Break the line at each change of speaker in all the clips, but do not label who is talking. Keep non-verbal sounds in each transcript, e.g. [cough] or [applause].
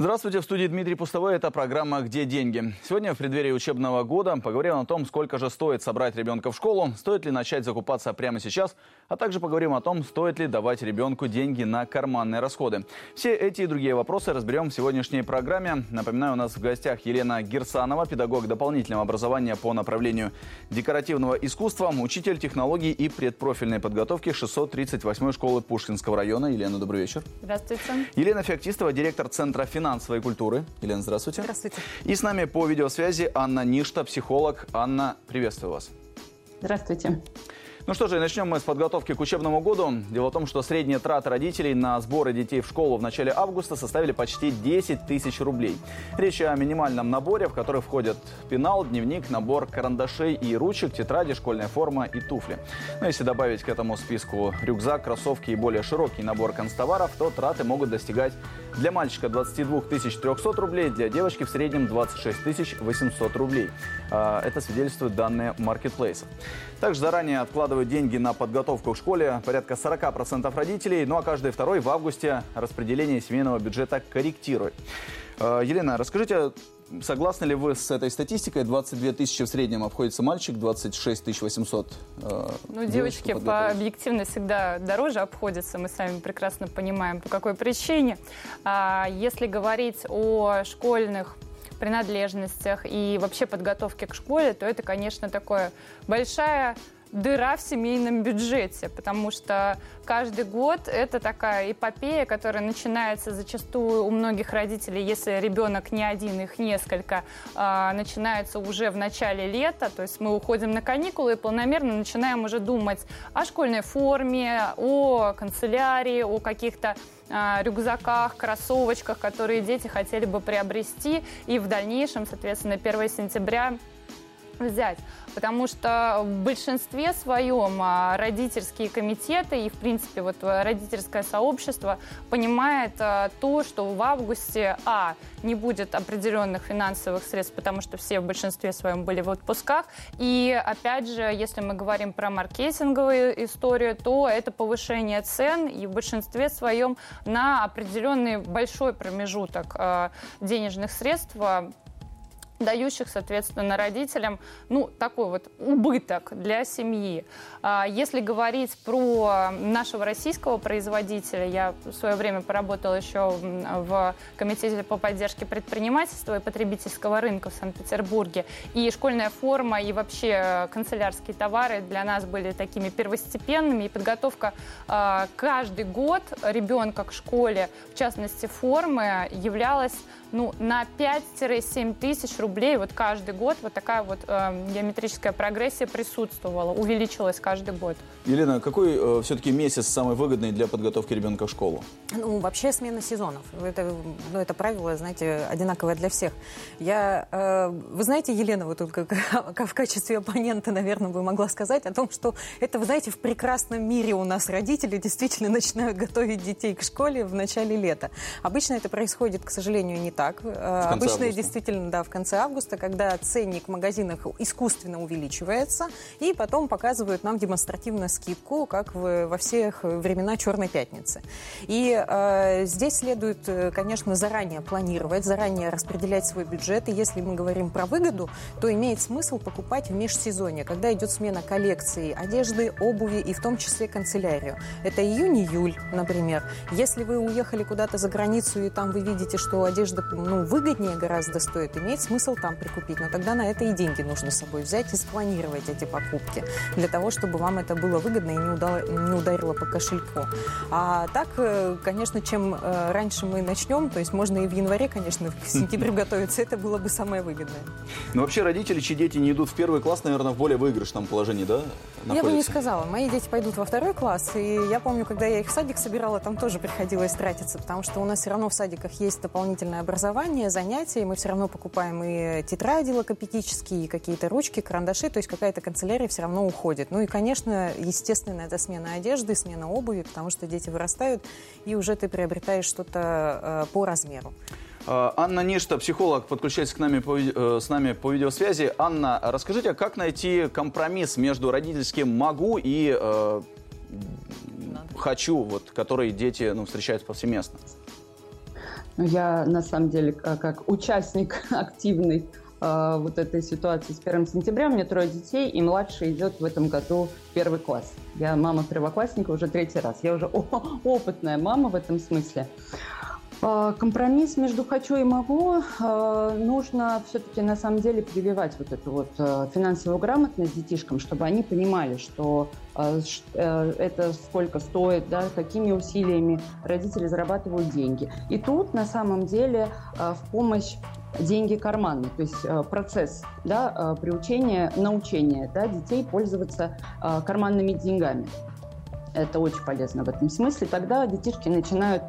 Здравствуйте, в студии Дмитрий Пустовой. Это программа «Где деньги?». Сегодня в преддверии учебного года поговорим о том, сколько же стоит собрать ребенка в школу, стоит ли начать закупаться прямо сейчас, а также поговорим о том, стоит ли давать ребенку деньги на карманные расходы. Все эти и другие вопросы разберем в сегодняшней программе. Напоминаю, у нас в гостях Елена Герсанова, педагог дополнительного образования по направлению декоративного искусства, учитель технологий и предпрофильной подготовки 638 школы Пушкинского района. Елена, добрый вечер.
Здравствуйте.
Елена Феоктистова, директор Центра финансовой культуры. Елена, здравствуйте.
Здравствуйте.
И с нами по видеосвязи Анна Ништа, психолог. Анна, приветствую вас.
Здравствуйте.
Ну что же, начнем мы с подготовки к учебному году. Дело в том, что средняя трата родителей на сборы детей в школу в начале августа составили почти 10 тысяч рублей. Речь о минимальном наборе, в который входят пенал, дневник, набор карандашей и ручек, тетради, школьная форма и туфли. Ну, если добавить к этому списку рюкзак, кроссовки и более широкий набор констоваров, то траты могут достигать для мальчика 22 300 рублей, для девочки в среднем 26 800 рублей. А, это свидетельствуют данные маркетплейсов. Также заранее откладывают деньги на подготовку к школе порядка 40% родителей, ну а каждый второй в августе распределение семейного бюджета корректирует. А, Елена, расскажите, согласны ли вы с этой статистикой? 22 тысячи в среднем обходится мальчик, 26 800
э, Ну, девочки по объективно всегда дороже обходятся. Мы сами прекрасно понимаем, по какой причине. А, если говорить о школьных принадлежностях и вообще подготовке к школе, то это, конечно, такое большая дыра в семейном бюджете, потому что каждый год это такая эпопея, которая начинается зачастую у многих родителей, если ребенок не один, их несколько, а, начинается уже в начале лета, то есть мы уходим на каникулы и полномерно начинаем уже думать о школьной форме, о канцелярии, о каких-то а, рюкзаках, кроссовочках, которые дети хотели бы приобрести, и в дальнейшем, соответственно, 1 сентября взять. Потому что в большинстве своем а, родительские комитеты и, в принципе, вот родительское сообщество понимает а, то, что в августе, а, не будет определенных финансовых средств, потому что все в большинстве своем были в отпусках, и, опять же, если мы говорим про маркетинговую историю, то это повышение цен и в большинстве своем на определенный большой промежуток а, денежных средств дающих, соответственно, родителям, ну, такой вот убыток для семьи. А, если говорить про нашего российского производителя, я в свое время поработала еще в Комитете по поддержке предпринимательства и потребительского рынка в Санкт-Петербурге, и школьная форма, и вообще канцелярские товары для нас были такими первостепенными, и подготовка а, каждый год ребенка к школе, в частности, формы, являлась ну, на 5-7 тысяч рублей вот каждый год вот такая вот э, геометрическая прогрессия присутствовала, увеличилась каждый год.
Елена, какой э, все-таки месяц самый выгодный для подготовки ребенка в школу?
Ну, вообще смена сезонов. Это, ну, это правило, знаете, одинаковое для всех. Я, э, вы знаете, Елена, вот тут [laughs] как, в качестве оппонента, наверное, бы могла сказать о том, что это, вы знаете, в прекрасном мире у нас родители действительно начинают готовить детей к школе в начале лета. Обычно это происходит, к сожалению, не так так.
Э,
обычно
августа.
действительно, да, в конце августа, когда ценник в магазинах искусственно увеличивается, и потом показывают нам демонстративно скидку, как в, во всех времена Черной пятницы. И э, здесь следует, э, конечно, заранее планировать, заранее распределять свой бюджет. И если мы говорим про выгоду, то имеет смысл покупать в межсезонье, когда идет смена коллекции одежды, обуви и в том числе канцелярию. Это июнь-июль, например. Если вы уехали куда-то за границу и там вы видите, что одежда ну, выгоднее гораздо стоит, имеет смысл там прикупить. Но тогда на это и деньги нужно с собой взять и спланировать эти покупки, для того, чтобы вам это было выгодно и не, удало, не ударило по кошельку. А так, э, конечно, чем э, раньше мы начнем, то есть можно и в январе, конечно, в сентябре [laughs] готовиться, это было бы самое выгодное.
Ну, вообще родители, чьи дети не идут в первый класс, наверное, в более выигрышном положении, да?
Находятся? Я бы не сказала. Мои дети пойдут во второй класс, и я помню, когда я их в садик собирала, там тоже приходилось тратиться, потому что у нас все равно в садиках есть дополнительное образование, занятия, и мы все равно покупаем и и тетради логопедические, и какие-то ручки, карандаши, то есть какая-то канцелярия все равно уходит. Ну и, конечно, естественно, это смена одежды, смена обуви, потому что дети вырастают, и уже ты приобретаешь что-то э, по размеру.
А, Анна Ништа, психолог, подключается к нами по, э, с нами по видеосвязи. Анна, расскажите, а как найти компромисс между родительским «могу» и э, «хочу», вот, которые дети ну, встречают повсеместно?
Ну, я, на самом деле, как участник [laughs] активный э, вот этой ситуации с 1 сентября, у меня трое детей, и младший идет в этом году в первый класс. Я мама первоклассника уже третий раз. Я уже [laughs] опытная мама в этом смысле. А, компромисс между «хочу» и «могу» а, нужно все-таки на самом деле прививать вот эту вот а, финансовую грамотность детишкам, чтобы они понимали, что э, это сколько стоит, да, какими усилиями родители зарабатывают деньги. И тут на самом деле в помощь деньги карманные, то есть процесс да, приучения, научения да, детей пользоваться карманными деньгами. Это очень полезно в этом смысле. Тогда детишки начинают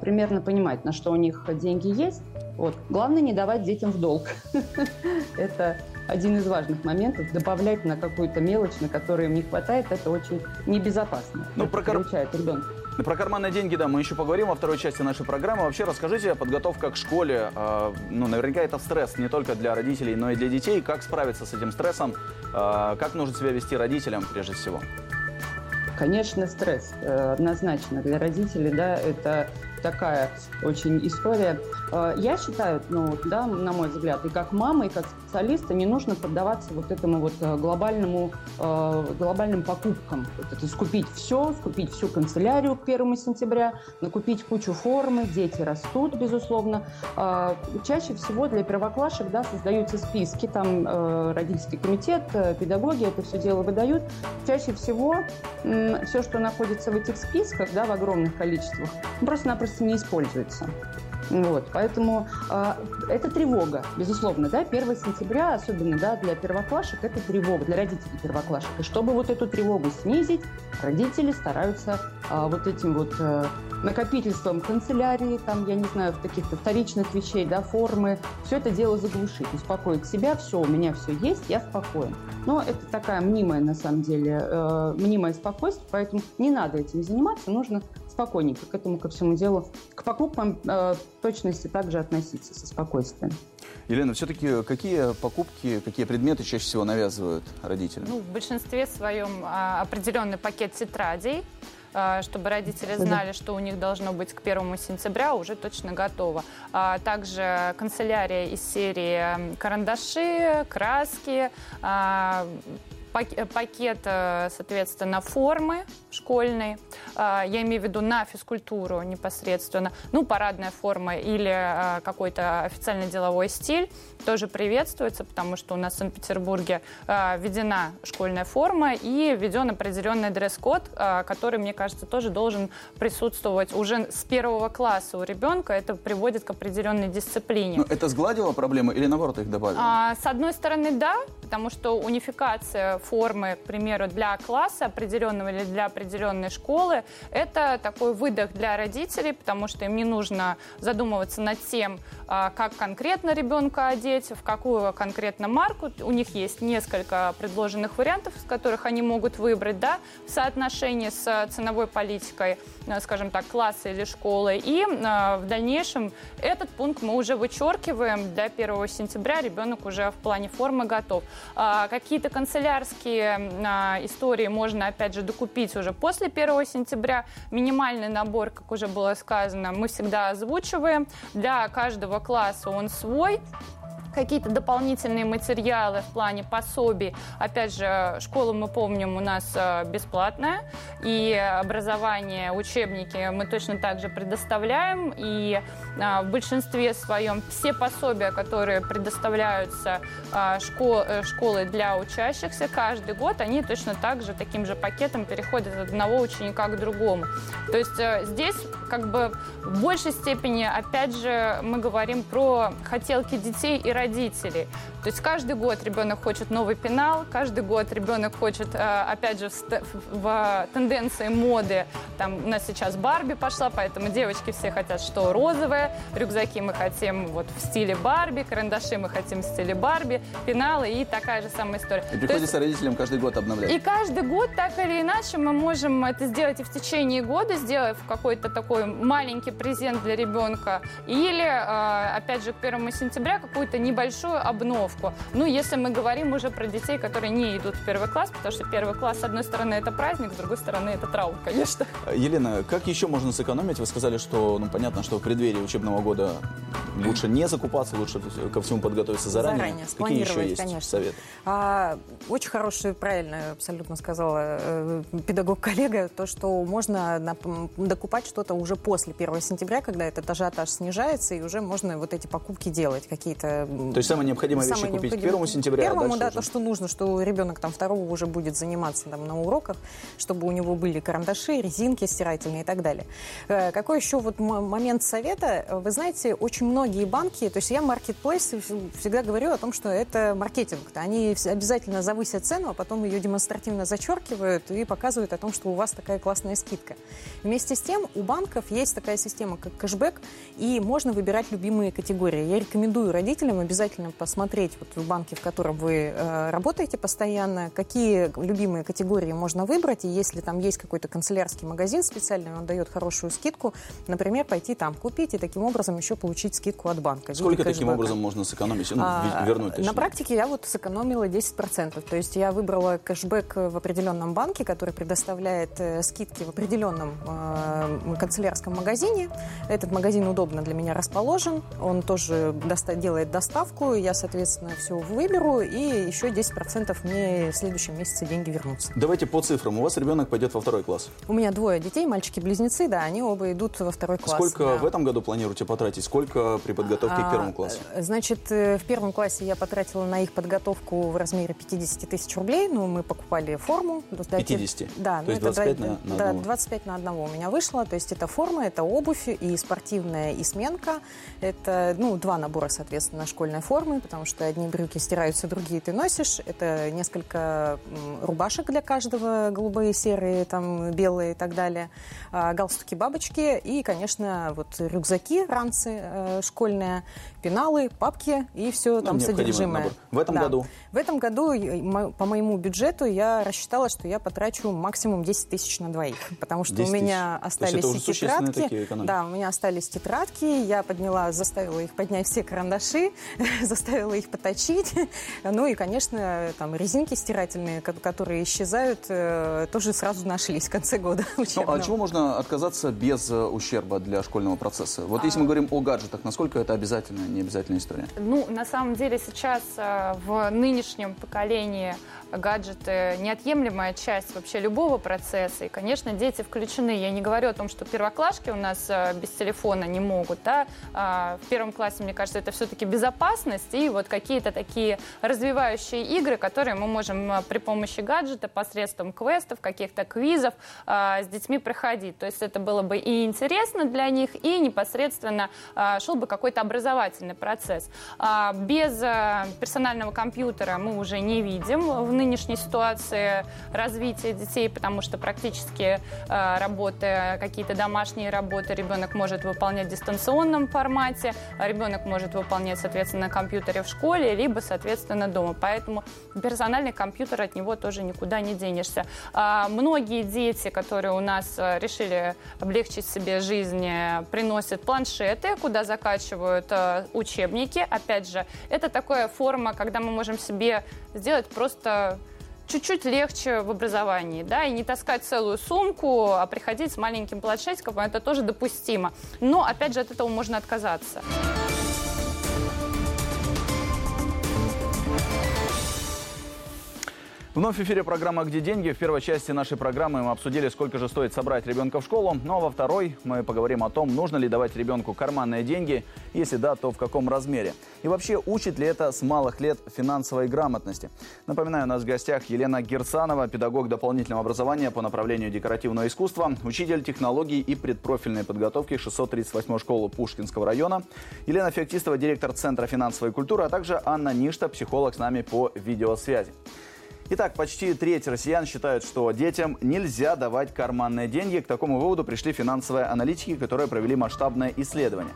примерно понимать, на что у них деньги есть. Вот. Главное не давать детям в долг. [laughs] Это один из важных моментов. Добавлять на какую-то мелочь, на которую им не хватает, это очень небезопасно. Ну, про, кар... ребенка.
Про карманные деньги, да, мы еще поговорим во второй части нашей программы. Вообще расскажите, подготовка к школе, э, ну, наверняка это стресс не только для родителей, но и для детей. Как справиться с этим стрессом? Э, как нужно себя вести родителям, прежде всего?
Конечно, стресс. Э, однозначно для родителей, да, это такая очень история. Э, я считаю, ну, да, на мой взгляд, и как мама, и как специалиста не нужно поддаваться вот этому вот э, глобальному, э, глобальным покупкам. Вот это скупить все, скупить всю канцелярию к первому сентября, накупить кучу формы, дети растут, безусловно. Чаще всего для первоклашек, да, создаются списки, там родительский комитет, педагоги это все дело выдают. Чаще всего все, что находится в этих списках, да, в огромных количествах, просто-напросто не используется. Вот, поэтому э, это тревога, безусловно, да, 1 сентября, особенно, да, для первоклашек, это тревога, для родителей первоклашек. И чтобы вот эту тревогу снизить, родители стараются э, вот этим вот э, накопительством канцелярии, там, я не знаю, каких-то вторичных вещей, да, формы, все это дело заглушить, успокоить себя, все, у меня все есть, я спокоен. Но это такая мнимая, на самом деле, э, мнимое спокойствие, поэтому не надо этим заниматься, нужно спокойненько к этому, ко всему делу, к покупкам э, точности также относиться со спокойствием.
Елена, все-таки какие покупки, какие предметы чаще всего навязывают родители?
Ну, в большинстве своем а, определенный пакет тетрадей, а, чтобы родители знали, что у них должно быть к первому сентября уже точно готово. А также канцелярия из серии карандаши, краски, а, пакет, э, соответственно, формы школьной, а, я имею в виду на физкультуру непосредственно, ну, парадная форма или а, какой-то официальный деловой стиль тоже приветствуется, потому что у нас в Санкт-Петербурге а, введена школьная форма и введен определенный дресс-код, который, мне кажется, тоже должен присутствовать уже с первого класса у ребенка. Это приводит к определенной дисциплине.
Но ну, это сгладило проблемы или, наоборот, их добавило?
с одной стороны, да, потому что унификация формы, к примеру, для класса определенного или для определенной школы, это такой выдох для родителей, потому что им не нужно задумываться над тем, а, как конкретно ребенка одеть, в какую конкретно марку. У них есть несколько предложенных вариантов, из которых они могут выбрать, да, в соотношении с ценовой политикой, э, скажем так, класса или школы. И э, в дальнейшем этот пункт мы уже вычеркиваем. Для 1 сентября ребенок уже в плане формы готов. А, какие-то канцелярские а, истории можно, опять же, докупить уже после 1 сентября. Минимальный набор, как уже было сказано, мы всегда озвучиваем. Для каждого класса он свой какие-то дополнительные материалы в плане пособий. Опять же, школа, мы помним, у нас э, бесплатная, и образование, учебники мы точно так же предоставляем, и э, в большинстве своем все пособия, которые предоставляются э, школ, школой для учащихся каждый год, они точно так же таким же пакетом переходят от одного ученика к другому. То есть здесь как бы в большей степени, опять же, мы говорим про хотелки детей и родителей родителей. То есть каждый год ребенок хочет новый пенал, каждый год ребенок хочет, э, опять же, в, в тенденции моды, там у нас сейчас Барби пошла, поэтому девочки все хотят что розовое, рюкзаки мы хотим вот в стиле Барби, карандаши мы хотим в стиле Барби, пеналы и такая же самая история.
И приходится есть, родителям каждый год обновлять.
И каждый год так или иначе мы можем это сделать и в течение года, сделав какой-то такой маленький презент для ребенка, или, э, опять же, к первому сентября какую-то небольшую обновку. Ну, если мы говорим уже про детей, которые не идут в первый класс, потому что первый класс, с одной стороны, это праздник, с другой стороны, это траур, конечно.
Елена, как еще можно сэкономить? Вы сказали, что, ну, понятно, что в преддверии учебного года лучше не закупаться, лучше ко всему подготовиться заранее.
Заранее,
Какие еще есть
конечно.
советы?
А, очень хороший, правильно абсолютно сказала э, педагог-коллега, то, что можно на, докупать что-то уже после 1 сентября, когда этот ажиотаж снижается, и уже можно вот эти покупки делать какие-то.
То есть самое необходимое вещи купить к 1 сентября,
а Первому,
а
да,
уже...
то, что нужно, что ребенок там второго уже будет заниматься там на уроках, чтобы у него были карандаши, резинки стирательные и так далее. Э, какой еще вот момент совета? Вы знаете, очень многие банки, то есть я маркетплейс всегда говорю о том, что это маркетинг. Они обязательно завысят цену, а потом ее демонстративно зачеркивают и показывают о том, что у вас такая классная скидка. Вместе с тем у банков есть такая система, как кэшбэк, и можно выбирать любимые категории. Я рекомендую родителям обязательно посмотреть вот в банке, в котором вы э, работаете постоянно, какие любимые категории можно выбрать, и если там есть какой-то канцелярский магазин специальный, он дает хорошую скидку, например, пойти там купить и таким образом еще получить скидку от банка.
Сколько таким образом можно сэкономить, ну, а, вернуть? Точнее.
На практике я вот сэкономила 10%. То есть я выбрала кэшбэк в определенном банке, который предоставляет э, скидки в определенном э, канцелярском магазине. Этот магазин удобно для меня расположен. Он тоже доста- делает доставку. Я, соответственно, все выберу. И еще 10% мне в следующем месяце деньги вернутся.
Давайте по цифрам. У вас ребенок пойдет во второй класс?
У меня двое детей, мальчики-близнецы, да, они оба идут во второй класс.
Сколько
да.
в этом году планируете потратить? Сколько при подготовке а, к первому классу?
Значит, э, в первом классе я потратила на их подготовку в размере 50 тысяч рублей. Ну, мы покупали форму.
50?
Да.
То ну, есть 25 на, на
одного? Да, 25 на одного у меня вышло. То есть это форма, это обувь и спортивная, и сменка. Это, ну, два набора, соответственно, школьной формы, потому что одни брюки стираются, другие ты носишь. Это несколько рубашек для каждого, голубые, серые, там, белые и так далее. А, галстуки, бабочки и, конечно, вот рюкзаки, ранцы э, школьные, пеналы, папки и все ну, там содержимое.
Набор. В этом да. году?
В этом году, по моему бюджету, я рассчитала, что я потрачу максимум 10 тысяч на двоих, потому что у меня остались и тетрадки. Да, у меня остались тетрадки, я подняла, заставила их поднять все карандаши, [laughs] заставила их поточить. [laughs] Ну и, конечно, там резинки стирательные, которые исчезают, э, тоже сразу нашлись в конце года [laughs]
Ну, а чего можно отказаться без э, ущерба для школьного процесса? Вот если мы а. говорим о гаджетах, насколько это обязательно, не обязательная история?
Ну, на самом деле сейчас э, в нынешнем поколении гаджеты неотъемлемая часть вообще любого процесса. И, конечно, дети включены. Я не говорю о том, что первоклашки у нас э, без телефона не могут. Да? А в первом классе, мне кажется, это все-таки безопасность и вот какие-то такие развивающие игры, которые мы можем э, при помощи гаджета, посредством квестов, каких-то квизов а, с детьми проходить. То есть это было бы и интересно для них, и непосредственно шел бы какой-то образовательный процесс. А, без персонального компьютера мы уже не видим в нынешней ситуации развития детей, потому что практически э, работы, какие-то домашние работы ребенок может выполнять в дистанционном формате, а ребенок может выполнять, соответственно, на компьютере в школе, либо, соответственно, дома. Поэтому персональный компьютер от него тоже никуда не денешься. А многие дети, которые у нас э, решили облегчить себе жизнь, э, приносят планшеты, куда закачивают учебники. Опять же, это такая форма, когда мы можем себе сделать просто чуть-чуть легче в образовании, да, и не таскать целую сумку, а приходить с маленьким планшетиком, это тоже допустимо. Но, опять же, от этого можно отказаться.
Вновь в эфире программа «Где деньги?». В первой части нашей программы мы обсудили, сколько же стоит собрать ребенка в школу. Ну а во второй мы поговорим о том, нужно ли давать ребенку карманные деньги, если да, то в каком размере. И вообще, учит ли это с малых лет финансовой грамотности. Напоминаю, у нас в гостях Елена Герцанова, педагог дополнительного образования по направлению декоративного искусства, учитель технологий и предпрофильной подготовки 638 школы Пушкинского района. Елена Феоктистова, директор Центра финансовой культуры, а также Анна Ништа, психолог с нами по видеосвязи. Итак, почти треть россиян считают, что детям нельзя давать карманные деньги. К такому выводу пришли финансовые аналитики, которые провели масштабное исследование.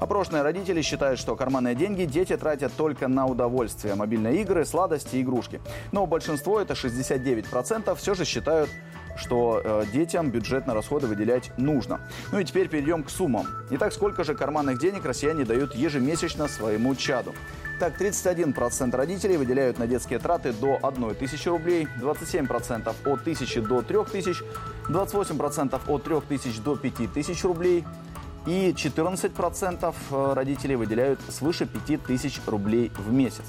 Опрошенные родители считают, что карманные деньги дети тратят только на удовольствие, мобильные игры, сладости, игрушки. Но большинство, это 69%, все же считают, что э, детям бюджет на расходы выделять нужно. Ну и теперь перейдем к суммам. Итак, сколько же карманных денег россияне дают ежемесячно своему чаду? Так, 31% родителей выделяют на детские траты до 1 тысячи рублей, 27% от 1000 до 3000, 28% от 3000 до 5000 рублей, и 14% э, родителей выделяют свыше 5000 рублей в месяц.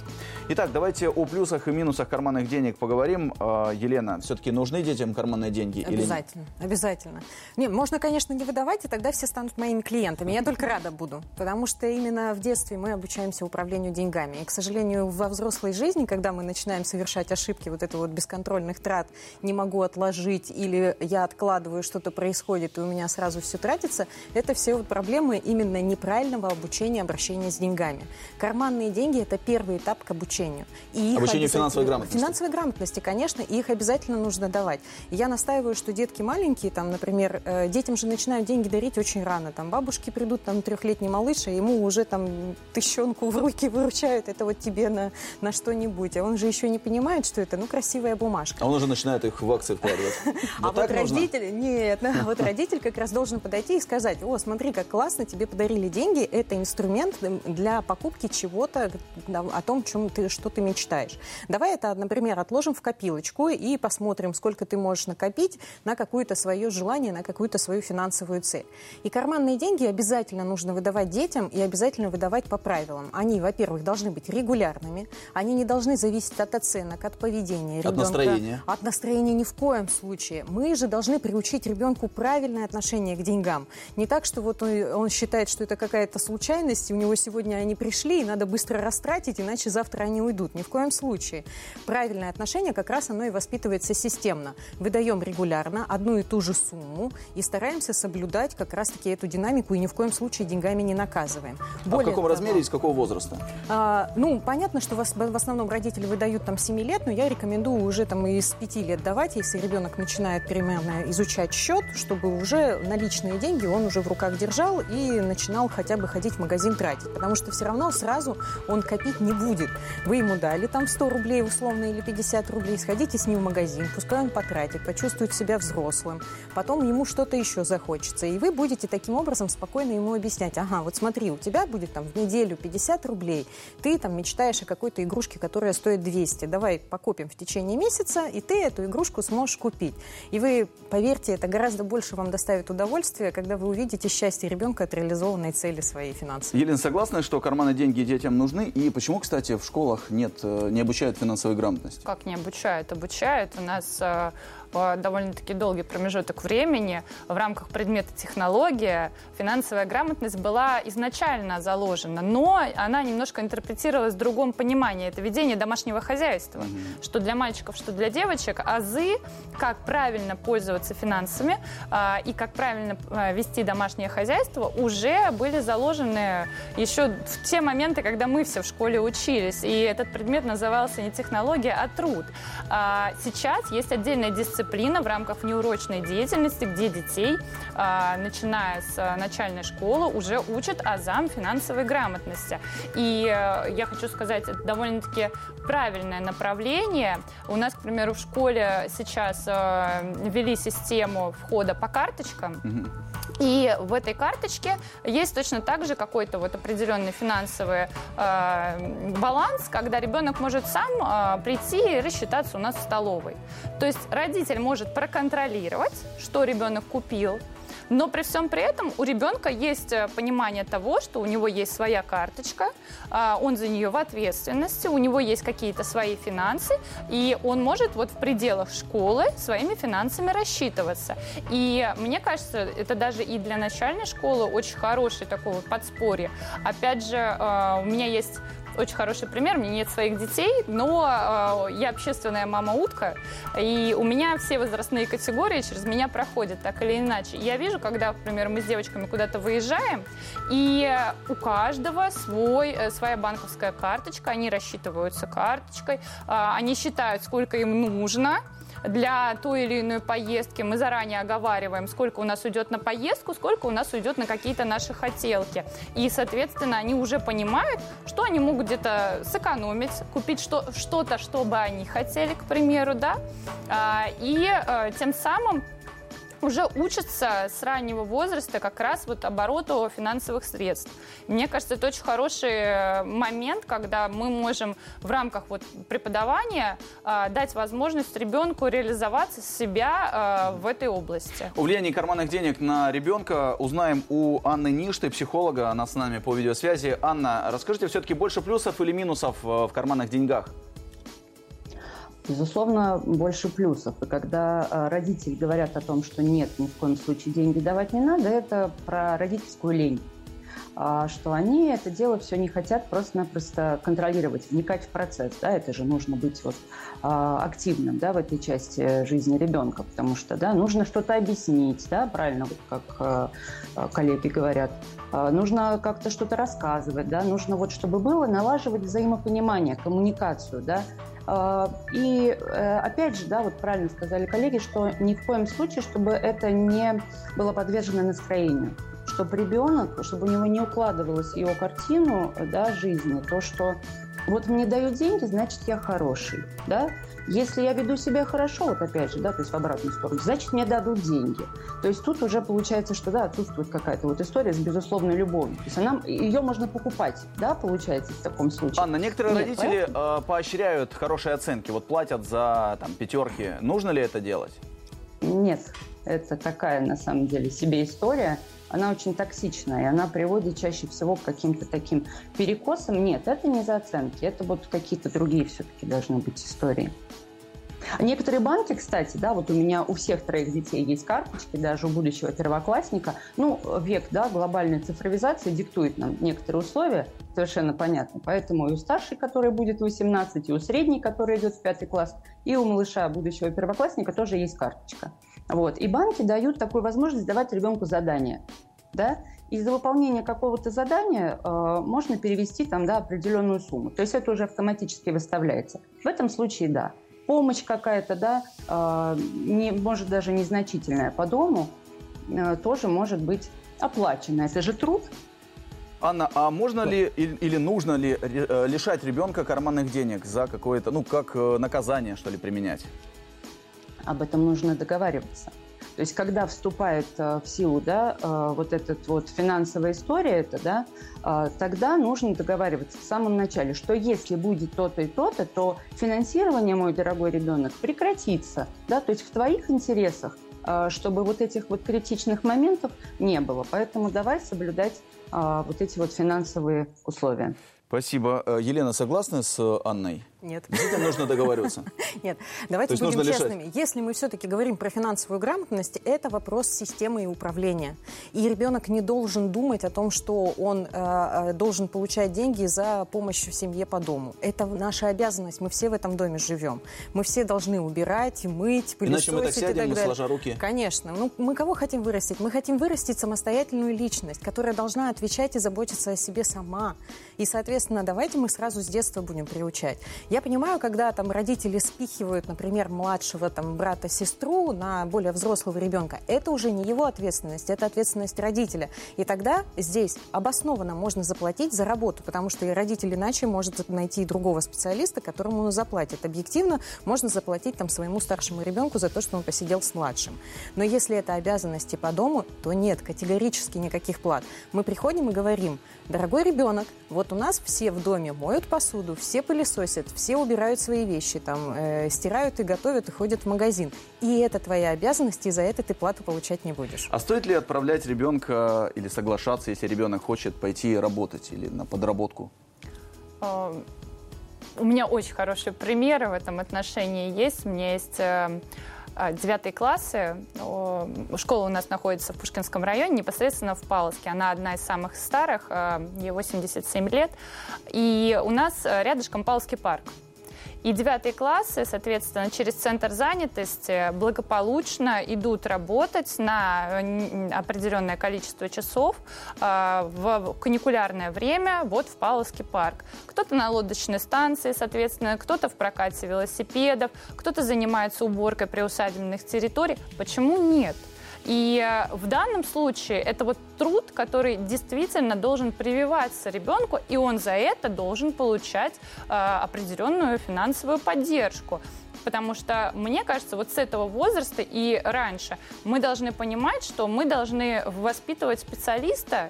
Итак, давайте о плюсах и минусах карманных денег поговорим. Э, Елена, все-таки нужны детям карманные деньги?
Обязательно, или нет? обязательно. Не, можно, конечно, не выдавать, и тогда все станут моими клиентами. Я только рада буду, потому что именно в детстве мы обучаемся управлению деньгами. И, к сожалению, во взрослой жизни, когда мы начинаем совершать ошибки, вот это вот бесконтрольных трат, не могу отложить, или я откладываю, что-то происходит, и у меня сразу все тратится, это все вот проблемы именно неправильного обучения обращения с деньгами. Карманные деньги – это первый этап к обучению.
И Обучение финансовой грамотности.
Финансовой грамотности, конечно, и их обязательно нужно давать. И я настаиваю, что детки маленькие, там, например, э, детям же начинают деньги дарить очень рано. Там бабушки придут, там трехлетний малыш, а ему уже там тыщенку в руки выручают, это вот тебе на, на что-нибудь. А он же еще не понимает, что это, ну, красивая бумажка.
А он уже начинает их в акции вкладывать. [laughs]
А вот родитель, нет, [laughs] вот [laughs] родитель как раз должен подойти и сказать, о, смотри, как классно, тебе подарили деньги, это инструмент для покупки чего-то, о том, чем ты, что ты мечтаешь. Давай это, например, отложим в копилочку и посмотрим, сколько ты можешь накопить на какое-то свое желание, на какую-то свою финансовую цель. И карманные деньги обязательно нужно выдавать детям и обязательно выдавать по правилам. Они, во-первых, должны быть регулярными, они не должны зависеть от оценок, от поведения ребенка.
От настроения.
От настроения ни в коем случае. Мы же должны приучить ребенку правильное отношение к деньгам. Не так, что вот он считает, что это какая-то случайность, и у него сегодня они пришли, и надо быстро растратить, иначе завтра они уйдут. Ни в коем случае. Правильное отношение как раз оно и воспитывается системно. Выдаем регулярно одну и ту же сумму и стараемся соблюдать как раз-таки эту динамику и ни в коем случае деньгами не наказываем.
Более а в каком того, размере и с какого возраста?
А, ну, понятно, что в основном родители выдают там 7 лет, но я рекомендую уже там и с 5 лет давать, если ребенок начинает примерно изучать счет, чтобы уже наличные деньги он уже в руках держал и начинал хотя бы ходить в магазин тратить. Потому что все равно сразу он копить не будет. Вы ему дали там 100 рублей условно или 50 рублей, сходите с ним в магазин, пускай он потратит, почувствует себя взрослым. Потом ему что-то еще захочется. И вы будете таким образом спокойно ему объяснять, ага, вот смотри, у тебя будет там в неделю 50 рублей, ты там мечтаешь о какой-то игрушке, которая стоит 200, давай покупим в течение месяца, и ты эту игрушку сможешь купить. И вы, поверьте, это гораздо больше вам доставит удовольствие, когда вы увидите счастье ребенка от реализованной цели своей финансовой.
Елена, согласна, что карманы деньги детям нужны? И почему, кстати, в школах нет, э, не обучают финансовой грамотности?
Как не обучают? Обучают. У нас э, довольно-таки долгий промежуток времени в рамках предмета технология финансовая грамотность была изначально заложена, но она немножко интерпретировалась в другом понимании. Это ведение домашнего хозяйства, mm-hmm. что для мальчиков, что для девочек. Азы, как правильно пользоваться финансами а, и как правильно а, вести домашнее хозяйство, уже были заложены еще в те моменты, когда мы все в школе учились. И этот предмет назывался не технология, а труд. А, сейчас есть отдельная дисциплина дисциплина в рамках неурочной деятельности, где детей, а, начиная с а, начальной школы, уже учат азам финансовой грамотности. И э, я хочу сказать, это довольно-таки правильное направление. У нас, к примеру, в школе сейчас э, ввели систему входа по карточкам. И в этой карточке есть точно так же какой-то вот определенный финансовый э, баланс, когда ребенок может сам э, прийти и рассчитаться у нас в столовой. То есть родитель может проконтролировать, что ребенок купил, Но при всем при этом у ребенка есть э, понимание того, что у него есть своя карточка, а, он за нее в ответственности, у него есть какие-то свои финансы, и он может вот в пределах школы своими финансами рассчитываться. И мне кажется, это даже и для начальной школы очень хороший такой вот подспорье. Опять же, э, у меня есть очень хороший пример. Меня нет своих детей, но э, я общественная мама-утка, и у меня все возрастные категории через меня проходят так или иначе. Я вижу, когда, например, мы с девочками куда-то выезжаем, и у каждого свой, э, своя банковская карточка, они рассчитываются карточкой, э, они считают, сколько им нужно, для той или иной поездки мы заранее оговариваем, сколько у нас уйдет на поездку, сколько у нас уйдет на какие-то наши хотелки. И, соответственно, они уже понимают, что они могут где-то сэкономить, купить что- что-то, что бы они хотели, к примеру, да, а, и э, тем самым уже учатся с раннего возраста как раз вот обороту финансовых средств. Мне кажется, это очень хороший э, момент, когда мы можем в рамках вот преподавания э, дать возможность ребенку реализоваться себя э, в этой области.
О влиянии карманных денег на ребенка узнаем у Анны Ништы, психолога. Она с нами по видеосвязи. Анна, расскажите, все-таки больше плюсов или минусов э, в карманных деньгах?
Безусловно, больше плюсов. И когда э, родители говорят о том, что нет, ни в коем случае деньги давать не надо, это про родительскую лень. А, что они это дело все не хотят просто-напросто контролировать, вникать в процесс. Да? Это же нужно быть вот, а, активным да, в этой части жизни ребенка, потому что да, нужно что-то объяснить, да, правильно, вот как коллеги говорят. А, нужно как-то что-то рассказывать, да, нужно вот, чтобы было, налаживать взаимопонимание, коммуникацию, да, и э, опять же, да, вот правильно сказали коллеги, что ни в коем случае, чтобы это не было подвержено настроению. Чтобы ребенок, чтобы у него не укладывалась его картину да, жизни, то, что вот мне дают деньги, значит, я хороший, да? Если я веду себя хорошо, вот опять же, да, то есть в обратную сторону, значит, мне дадут деньги. То есть тут уже получается, что, да, отсутствует какая-то вот история с безусловной любовью. То есть она, ее можно покупать, да, получается, в таком случае.
Анна, некоторые Нет, родители поэтому... э, поощряют хорошие оценки, вот платят за, там, пятерки. Нужно ли это делать?
Нет, это такая, на самом деле, себе история она очень токсичная, и она приводит чаще всего к каким-то таким перекосам. Нет, это не за оценки, это вот какие-то другие все-таки должны быть истории. Некоторые банки, кстати, да, вот у меня у всех троих детей есть карточки, даже у будущего первоклассника. Ну, век, да, глобальной цифровизации диктует нам некоторые условия, совершенно понятно. Поэтому и у старшей, который будет 18, и у средней, который идет в пятый класс, и у малыша будущего первоклассника тоже есть карточка. Вот. И банки дают такую возможность давать ребенку задания. Да? И за выполнение какого-то задания э, можно перевести там, да, определенную сумму. То есть это уже автоматически выставляется. В этом случае да. Помощь какая-то, да, э, не, может даже незначительная по дому, э, тоже может быть оплачена. Это же труд,
Анна, а можно ли или нужно ли э, лишать ребенка карманных денег за какое-то, ну, как э, наказание, что ли, применять?
об этом нужно договариваться. То есть, когда вступает э, в силу да, э, вот эта вот финансовая история, это, да, э, тогда нужно договариваться в самом начале, что если будет то-то и то-то, то финансирование, мой дорогой ребенок, прекратится. Да? То есть в твоих интересах, чтобы вот этих вот критичных моментов не было. Поэтому давай соблюдать вот эти вот финансовые условия.
Спасибо. Елена, согласна с Анной?
Нет.
Действительно нужно договариваться? [laughs]
Нет. Давайте будем честными. Лишать? Если мы все-таки говорим про финансовую грамотность, это вопрос системы и управления. И ребенок не должен думать о том, что он э, э, должен получать деньги за помощь в семье по дому. Это наша обязанность. Мы все в этом доме живем. Мы все должны убирать, мыть, пылесосить
Иначе мы так сядем,
и так
далее. сложа руки.
Конечно. Ну, мы кого хотим вырастить? Мы хотим вырастить самостоятельную личность, которая должна отвечать и заботиться о себе сама. И, соответственно, давайте мы сразу с детства будем приучать. Я понимаю, когда там родители спихивают, например, младшего там брата-сестру на более взрослого ребенка, это уже не его ответственность, это ответственность родителя. И тогда здесь обоснованно можно заплатить за работу, потому что и родитель иначе может найти другого специалиста, которому он заплатит. Объективно можно заплатить там своему старшему ребенку за то, что он посидел с младшим. Но если это обязанности по дому, то нет, категорически никаких плат. Мы приходим и говорим, дорогой ребенок, вот у нас все в доме моют посуду, все пылесосят, все убирают свои вещи, там, э, стирают и готовят, и ходят в магазин. И это твоя обязанность, и за это ты плату получать не будешь.
А стоит ли отправлять ребенка или соглашаться, если ребенок хочет пойти работать или на подработку?
А, у меня очень хорошие примеры в этом отношении есть. У меня есть э, а, девятые классы. Школа у нас находится в Пушкинском районе, непосредственно в Паловске. Она одна из самых старых, э, ей 87 лет. И у нас э, рядышком Павловский парк. И девятые классы, соответственно, через центр занятости благополучно идут работать на определенное количество часов э, в каникулярное время вот в Павловский парк. Кто-то на лодочной станции, соответственно, кто-то в прокате велосипедов, кто-то занимается уборкой приусадебных территорий. Почему нет? И э, в данном случае это вот труд, который действительно должен прививаться ребенку, и он за это должен получать э, определенную финансовую поддержку. Потому что, мне кажется, вот с этого возраста и раньше мы должны понимать, что мы должны воспитывать специалиста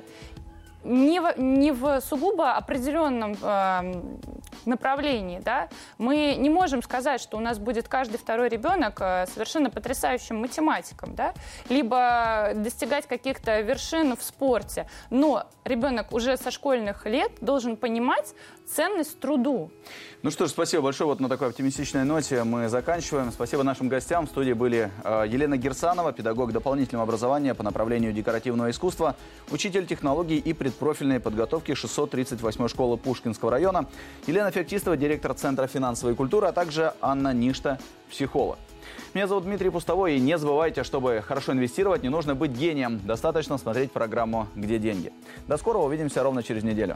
не в, не в сугубо определенном э, направлении. Да? Мы не можем сказать, что у нас будет каждый второй ребенок э, совершенно потрясающим математиком, да? либо достигать каких-то вершин в спорте. Но ребенок уже со школьных лет должен понимать ценность труду.
Ну что ж, спасибо большое. Вот на такой оптимистичной ноте мы заканчиваем. Спасибо нашим гостям. В студии были э, Елена Герсанова, педагог дополнительного образования по направлению декоративного искусства, учитель технологий и предпрофильной подготовки 638 школы Пушкинского района, Елена Феоктистова, директор Центра финансовой культуры, а также Анна Ништа, психолог. Меня зовут Дмитрий Пустовой, и не забывайте, чтобы хорошо инвестировать, не нужно быть гением. Достаточно смотреть программу «Где деньги?». До скорого, увидимся ровно через неделю.